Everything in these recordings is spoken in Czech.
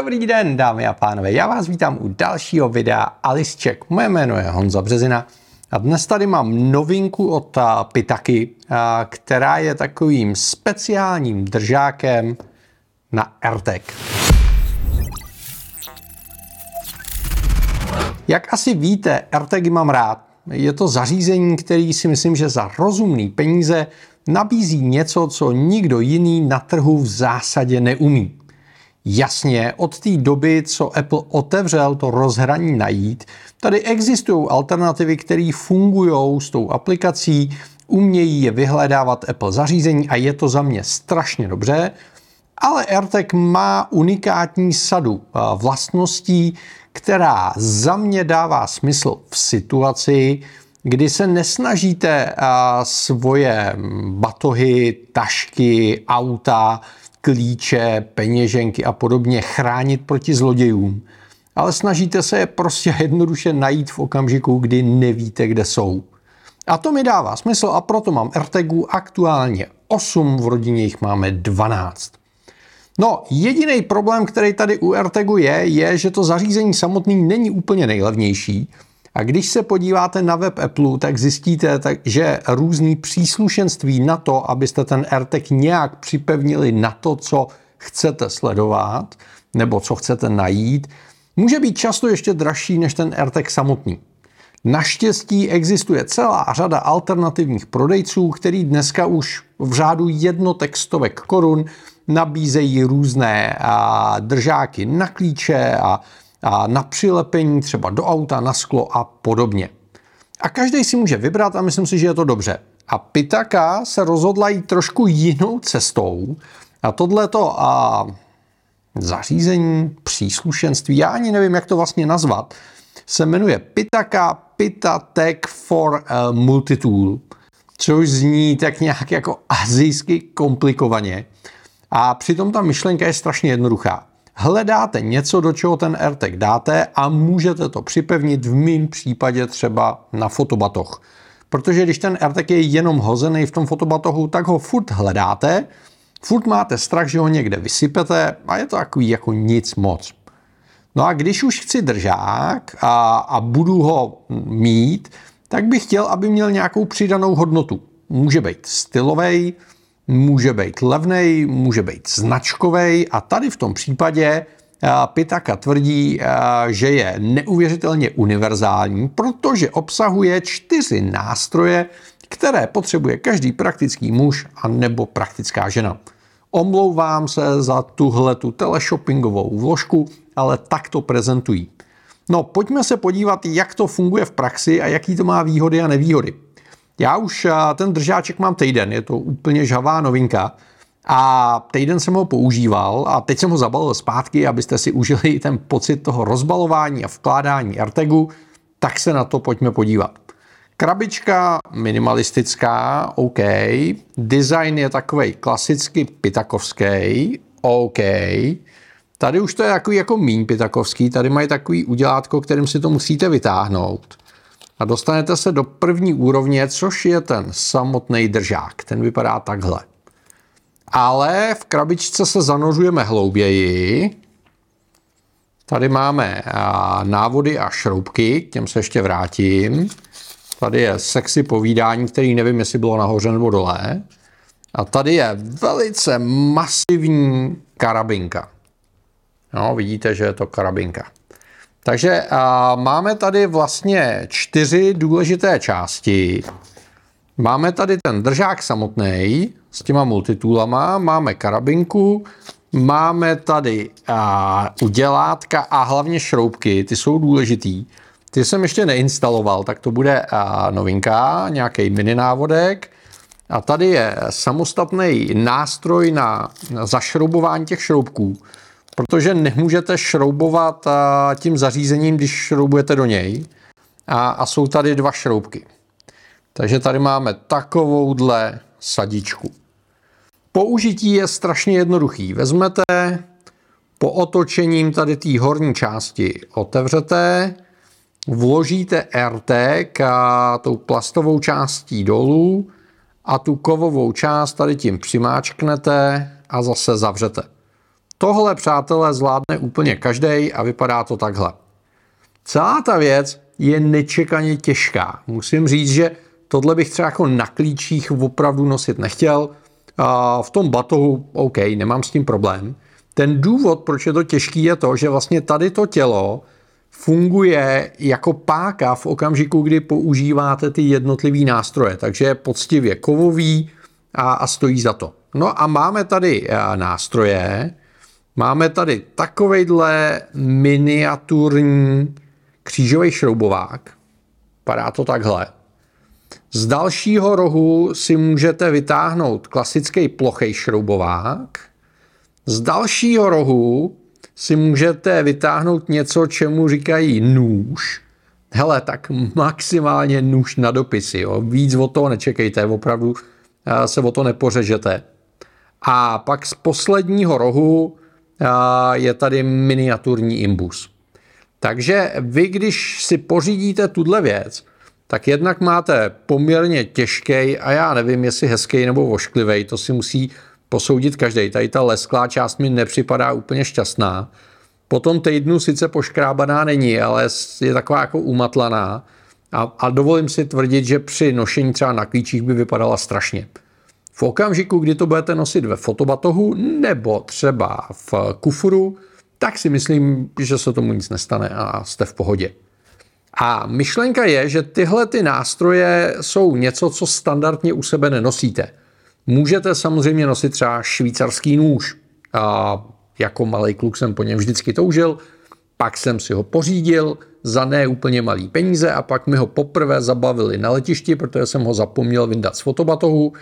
Dobrý den, dámy a pánové, já vás vítám u dalšího videa Alice Check. Moje jméno je Honza Březina a dnes tady mám novinku od Pitaky, která je takovým speciálním držákem na AirTag. Jak asi víte, AirTagy mám rád. Je to zařízení, který si myslím, že za rozumný peníze nabízí něco, co nikdo jiný na trhu v zásadě neumí. Jasně, od té doby, co Apple otevřel to rozhraní najít, tady existují alternativy, které fungují s tou aplikací, umějí je vyhledávat Apple zařízení a je to za mě strašně dobře, ale AirTag má unikátní sadu vlastností, která za mě dává smysl v situaci, kdy se nesnažíte svoje batohy, tašky, auta, klíče, peněženky a podobně chránit proti zlodějům, ale snažíte se je prostě jednoduše najít v okamžiku, kdy nevíte, kde jsou. A to mi dává smysl a proto mám AirTagů aktuálně 8, v rodině jich máme 12. No, jediný problém, který tady u AirTagu je, je, že to zařízení samotný není úplně nejlevnější. A když se podíváte na web Apple, tak zjistíte, že různý příslušenství na to, abyste ten AirTag nějak připevnili na to, co chcete sledovat, nebo co chcete najít, může být často ještě dražší než ten AirTag samotný. Naštěstí existuje celá řada alternativních prodejců, který dneska už v řádu jednotextovek korun nabízejí různé držáky na klíče a, a na přilepení třeba do auta, na sklo a podobně. A každý si může vybrat a myslím si, že je to dobře. A Pitaka se rozhodla jít trošku jinou cestou a tohleto a zařízení, příslušenství, já ani nevím, jak to vlastně nazvat, se jmenuje Pitaka Pitatech for a Multitool, což zní tak nějak jako azijsky komplikovaně. A přitom ta myšlenka je strašně jednoduchá. Hledáte něco, do čeho ten AirTag dáte a můžete to připevnit v mém případě třeba na fotobatoh. Protože když ten AirTag je jenom hozený v tom fotobatohu, tak ho furt hledáte, furt máte strach, že ho někde vysypete a je to takový jako nic moc. No a když už chci držák a, a budu ho mít, tak bych chtěl, aby měl nějakou přidanou hodnotu. Může být stylový, může být levný, může být značkový a tady v tom případě Pitaka tvrdí, že je neuvěřitelně univerzální, protože obsahuje čtyři nástroje, které potřebuje každý praktický muž a nebo praktická žena. Omlouvám se za tuhle tu teleshoppingovou vložku, ale tak to prezentují. No, pojďme se podívat, jak to funguje v praxi a jaký to má výhody a nevýhody. Já už ten držáček mám týden, je to úplně žavá novinka. A týden jsem ho používal a teď jsem ho zabalil zpátky, abyste si užili ten pocit toho rozbalování a vkládání Artegu, tak se na to pojďme podívat. Krabička minimalistická, OK. Design je takový klasicky pitakovský, OK. Tady už to je takový jako míň pitakovský, tady mají takový udělátko, kterým si to musíte vytáhnout. A dostanete se do první úrovně, což je ten samotný držák. Ten vypadá takhle. Ale v krabičce se zanořujeme hlouběji. Tady máme návody a šroubky, k těm se ještě vrátím. Tady je sexy povídání, který nevím, jestli bylo nahoře nebo dole. A tady je velice masivní karabinka. No, vidíte, že je to karabinka. Takže a, máme tady vlastně čtyři důležité části. Máme tady ten držák samotný s těma multitoolama, máme karabinku, máme tady a, udělátka a hlavně šroubky, ty jsou důležitý. Ty jsem ještě neinstaloval, tak to bude a, novinka, nějaký mini návodek. A tady je samostatný nástroj na zašroubování těch šroubků protože nemůžete šroubovat tím zařízením, když šroubujete do něj. A, a jsou tady dva šroubky. Takže tady máme takovouhle sadičku. Použití je strašně jednoduchý. Vezmete po otočením tady té horní části otevřete, vložíte RT a tou plastovou částí dolů a tu kovovou část tady tím přimáčknete a zase zavřete. Tohle, přátelé, zvládne úplně každý a vypadá to takhle. Celá ta věc je nečekaně těžká. Musím říct, že tohle bych třeba jako na klíčích opravdu nosit nechtěl. A v tom batohu, OK, nemám s tím problém. Ten důvod, proč je to těžký, je to, že vlastně tady to tělo funguje jako páka v okamžiku, kdy používáte ty jednotlivé nástroje. Takže je poctivě kovový a, a stojí za to. No a máme tady nástroje, máme tady takovejhle miniaturní křížový šroubovák. Padá to takhle. Z dalšího rohu si můžete vytáhnout klasický plochý šroubovák. Z dalšího rohu si můžete vytáhnout něco, čemu říkají nůž. Hele, tak maximálně nůž na dopisy. Jo. Víc o toho nečekejte, opravdu eh, se o to nepořežete. A pak z posledního rohu je tady miniaturní imbus. Takže vy, když si pořídíte tuhle věc, tak jednak máte poměrně těžký a já nevím, jestli hezký nebo vošklivý, to si musí posoudit každý. Tady ta lesklá část mi nepřipadá úplně šťastná. Po tom týdnu sice poškrábaná není, ale je taková jako umatlaná. A, a dovolím si tvrdit, že při nošení třeba na klíčích by vypadala strašně. V okamžiku, kdy to budete nosit ve fotobatohu nebo třeba v kufru, tak si myslím, že se tomu nic nestane a jste v pohodě. A myšlenka je, že tyhle ty nástroje jsou něco, co standardně u sebe nenosíte. Můžete samozřejmě nosit třeba švýcarský nůž. A jako malý kluk jsem po něm vždycky toužil, pak jsem si ho pořídil za ne úplně malý peníze a pak mi ho poprvé zabavili na letišti, protože jsem ho zapomněl vyndat z fotobatohu.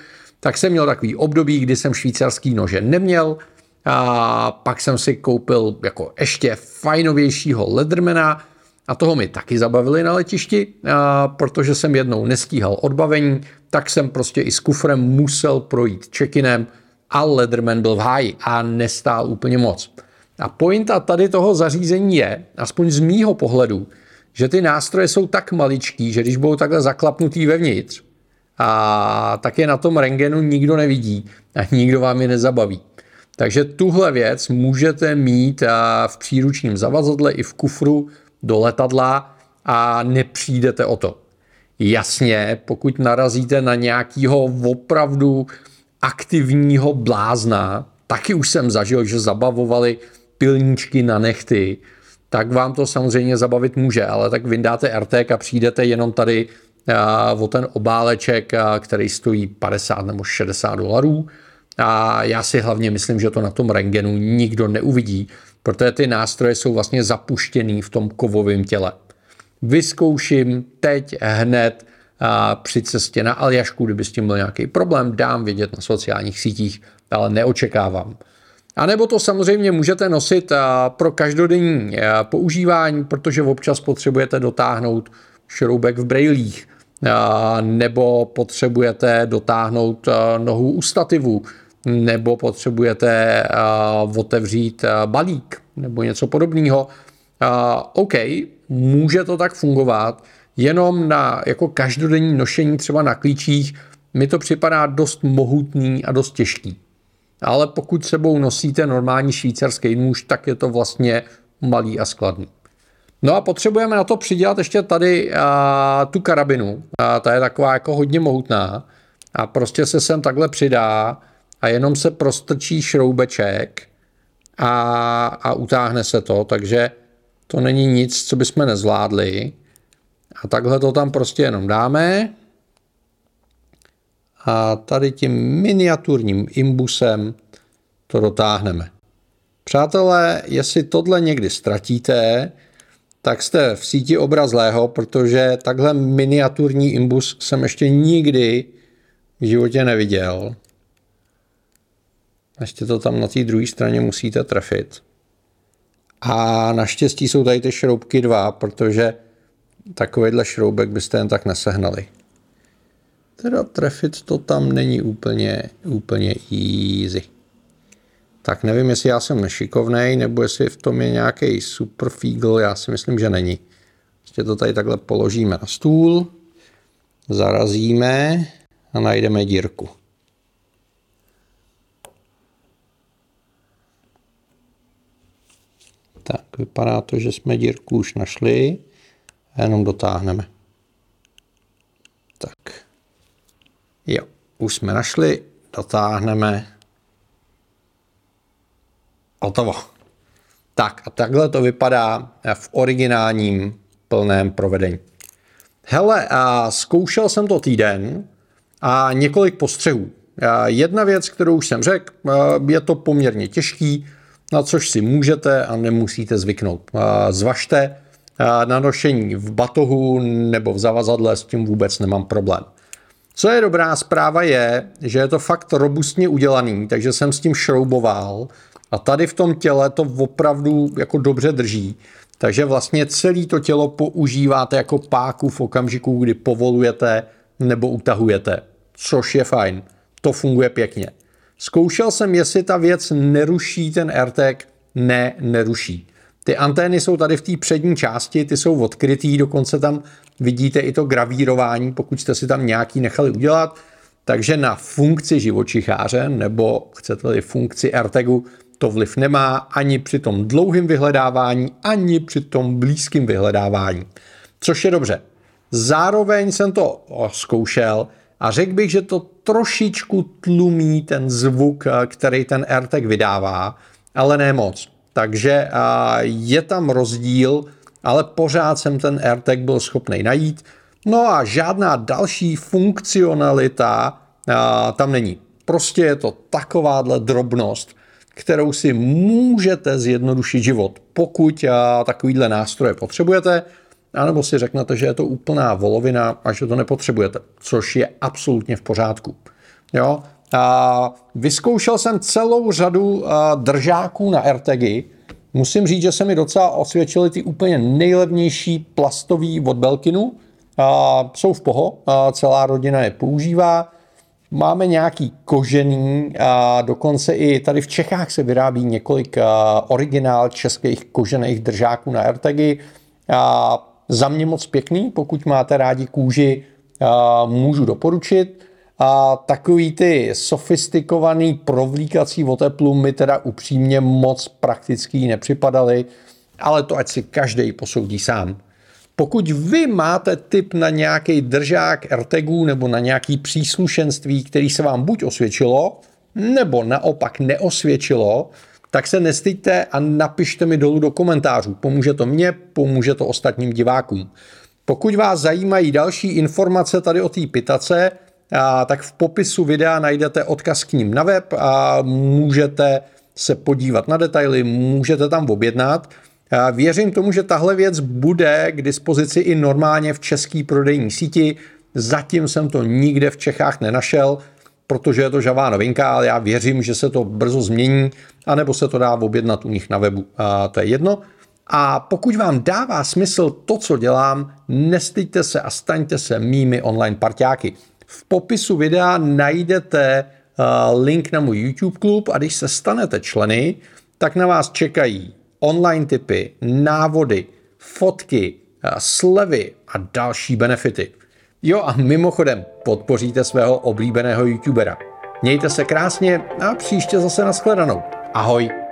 Tak jsem měl takový období, kdy jsem švýcarský nože neměl, a pak jsem si koupil jako ještě fajnovějšího Leathermana a toho mi taky zabavili na letišti, a protože jsem jednou nestíhal odbavení, tak jsem prostě i s kufrem musel projít check-inem a Leatherman byl v háji a nestál úplně moc. A pointa tady toho zařízení je, aspoň z mýho pohledu, že ty nástroje jsou tak maličký, že když budou takhle zaklapnutý vevnitř, a tak je na tom rengenu nikdo nevidí a nikdo vám je nezabaví. Takže tuhle věc můžete mít v příručním zavazadle i v kufru do letadla a nepřijdete o to. Jasně, pokud narazíte na nějakého opravdu aktivního blázna, taky už jsem zažil, že zabavovali pilníčky na nechty, tak vám to samozřejmě zabavit může, ale tak vyndáte RTK a přijdete jenom tady o ten obáleček, který stojí 50 nebo 60 dolarů a já si hlavně myslím, že to na tom rengenu nikdo neuvidí, protože ty nástroje jsou vlastně zapuštěný v tom kovovém těle. Vyzkouším teď hned a při cestě na Aljašku, kdyby s tím byl nějaký problém, dám vědět na sociálních sítích, ale neočekávám. A nebo to samozřejmě můžete nosit pro každodenní používání, protože občas potřebujete dotáhnout šroubek v brejlích, nebo potřebujete dotáhnout nohu u stativu, nebo potřebujete otevřít balík nebo něco podobného. OK, může to tak fungovat, jenom na jako každodenní nošení třeba na klíčích mi to připadá dost mohutný a dost těžký. Ale pokud sebou nosíte normální švýcarský nůž, tak je to vlastně malý a skladný. No a potřebujeme na to přidělat ještě tady a, tu karabinu. A ta je taková jako hodně mohutná. A prostě se sem takhle přidá a jenom se prostrčí šroubeček a, a utáhne se to, takže to není nic, co bychom nezvládli. A takhle to tam prostě jenom dáme. A tady tím miniaturním imbusem to dotáhneme. Přátelé, jestli tohle někdy ztratíte, tak jste v síti obrazlého, protože takhle miniaturní imbus jsem ještě nikdy v životě neviděl. Ještě to tam na té druhé straně musíte trefit. A naštěstí jsou tady ty šroubky dva, protože takovýhle šroubek byste jen tak nesehnali. Teda trefit to tam není úplně, úplně easy. Tak nevím, jestli já jsem nešikovnej, nebo jestli v tom je nějaký super fígl, já si myslím, že není. Ještě to tady takhle položíme na stůl, zarazíme a najdeme dírku. Tak, vypadá to, že jsme dírku už našli. A jenom dotáhneme. Tak. Jo, už jsme našli, dotáhneme. Hotovo. Tak a takhle to vypadá v originálním plném provedení. Hele, a zkoušel jsem to týden a několik postřehů. Jedna věc, kterou už jsem řekl, je to poměrně těžký, na což si můžete a nemusíte zvyknout. Zvažte na nošení v batohu nebo v zavazadle, s tím vůbec nemám problém. Co je dobrá zpráva je, že je to fakt robustně udělaný, takže jsem s tím šrouboval a tady v tom těle to opravdu jako dobře drží. Takže vlastně celé to tělo používáte jako páku v okamžiku, kdy povolujete nebo utahujete, což je fajn. To funguje pěkně. Zkoušel jsem, jestli ta věc neruší ten AirTag. Ne, neruší. Ty antény jsou tady v té přední části, ty jsou odkrytý, dokonce tam vidíte i to gravírování, pokud jste si tam nějaký nechali udělat. Takže na funkci živočicháře, nebo chcete-li funkci AirTagu, to vliv nemá ani při tom dlouhém vyhledávání, ani při tom blízkém vyhledávání. Což je dobře. Zároveň jsem to zkoušel a řekl bych, že to trošičku tlumí ten zvuk, který ten AirTag vydává, ale ne moc. Takže je tam rozdíl, ale pořád jsem ten AirTag byl schopný najít. No a žádná další funkcionalita tam není. Prostě je to takováhle drobnost, kterou si můžete zjednodušit život, pokud takovýhle nástroje potřebujete, anebo si řeknete, že je to úplná volovina a že to nepotřebujete, což je absolutně v pořádku. Jo? A vyzkoušel jsem celou řadu držáků na AirTagy. Musím říct, že se mi docela osvědčily ty úplně nejlevnější plastový od Belkinu. A jsou v poho, a celá rodina je používá. Máme nějaký kožený, a dokonce i tady v Čechách se vyrábí několik originál českých kožených držáků na AirTagy. A za mě moc pěkný, pokud máte rádi kůži, můžu doporučit. A takový ty sofistikovaný provlíkací oteplu mi teda upřímně moc praktický nepřipadaly, ale to ať si každý posoudí sám. Pokud vy máte tip na nějaký držák AirTagů nebo na nějaký příslušenství, který se vám buď osvědčilo, nebo naopak neosvědčilo, tak se nestyďte a napište mi dolů do komentářů. Pomůže to mně, pomůže to ostatním divákům. Pokud vás zajímají další informace tady o té pitace, a, tak v popisu videa najdete odkaz k ním na web a můžete se podívat na detaily, můžete tam objednat. Věřím tomu, že tahle věc bude k dispozici i normálně v české prodejní síti. Zatím jsem to nikde v Čechách nenašel, protože je to žavá novinka, ale já věřím, že se to brzo změní, anebo se to dá objednat u nich na webu. A to je jedno. A pokud vám dává smysl to, co dělám, nestyďte se a staňte se mými online parťáky. V popisu videa najdete eh, link na můj YouTube klub a když se stanete členy, tak na vás čekají online tipy, návody, fotky, eh, slevy a další benefity. Jo a mimochodem podpoříte svého oblíbeného youtubera. Mějte se krásně a příště zase nashledanou. Ahoj!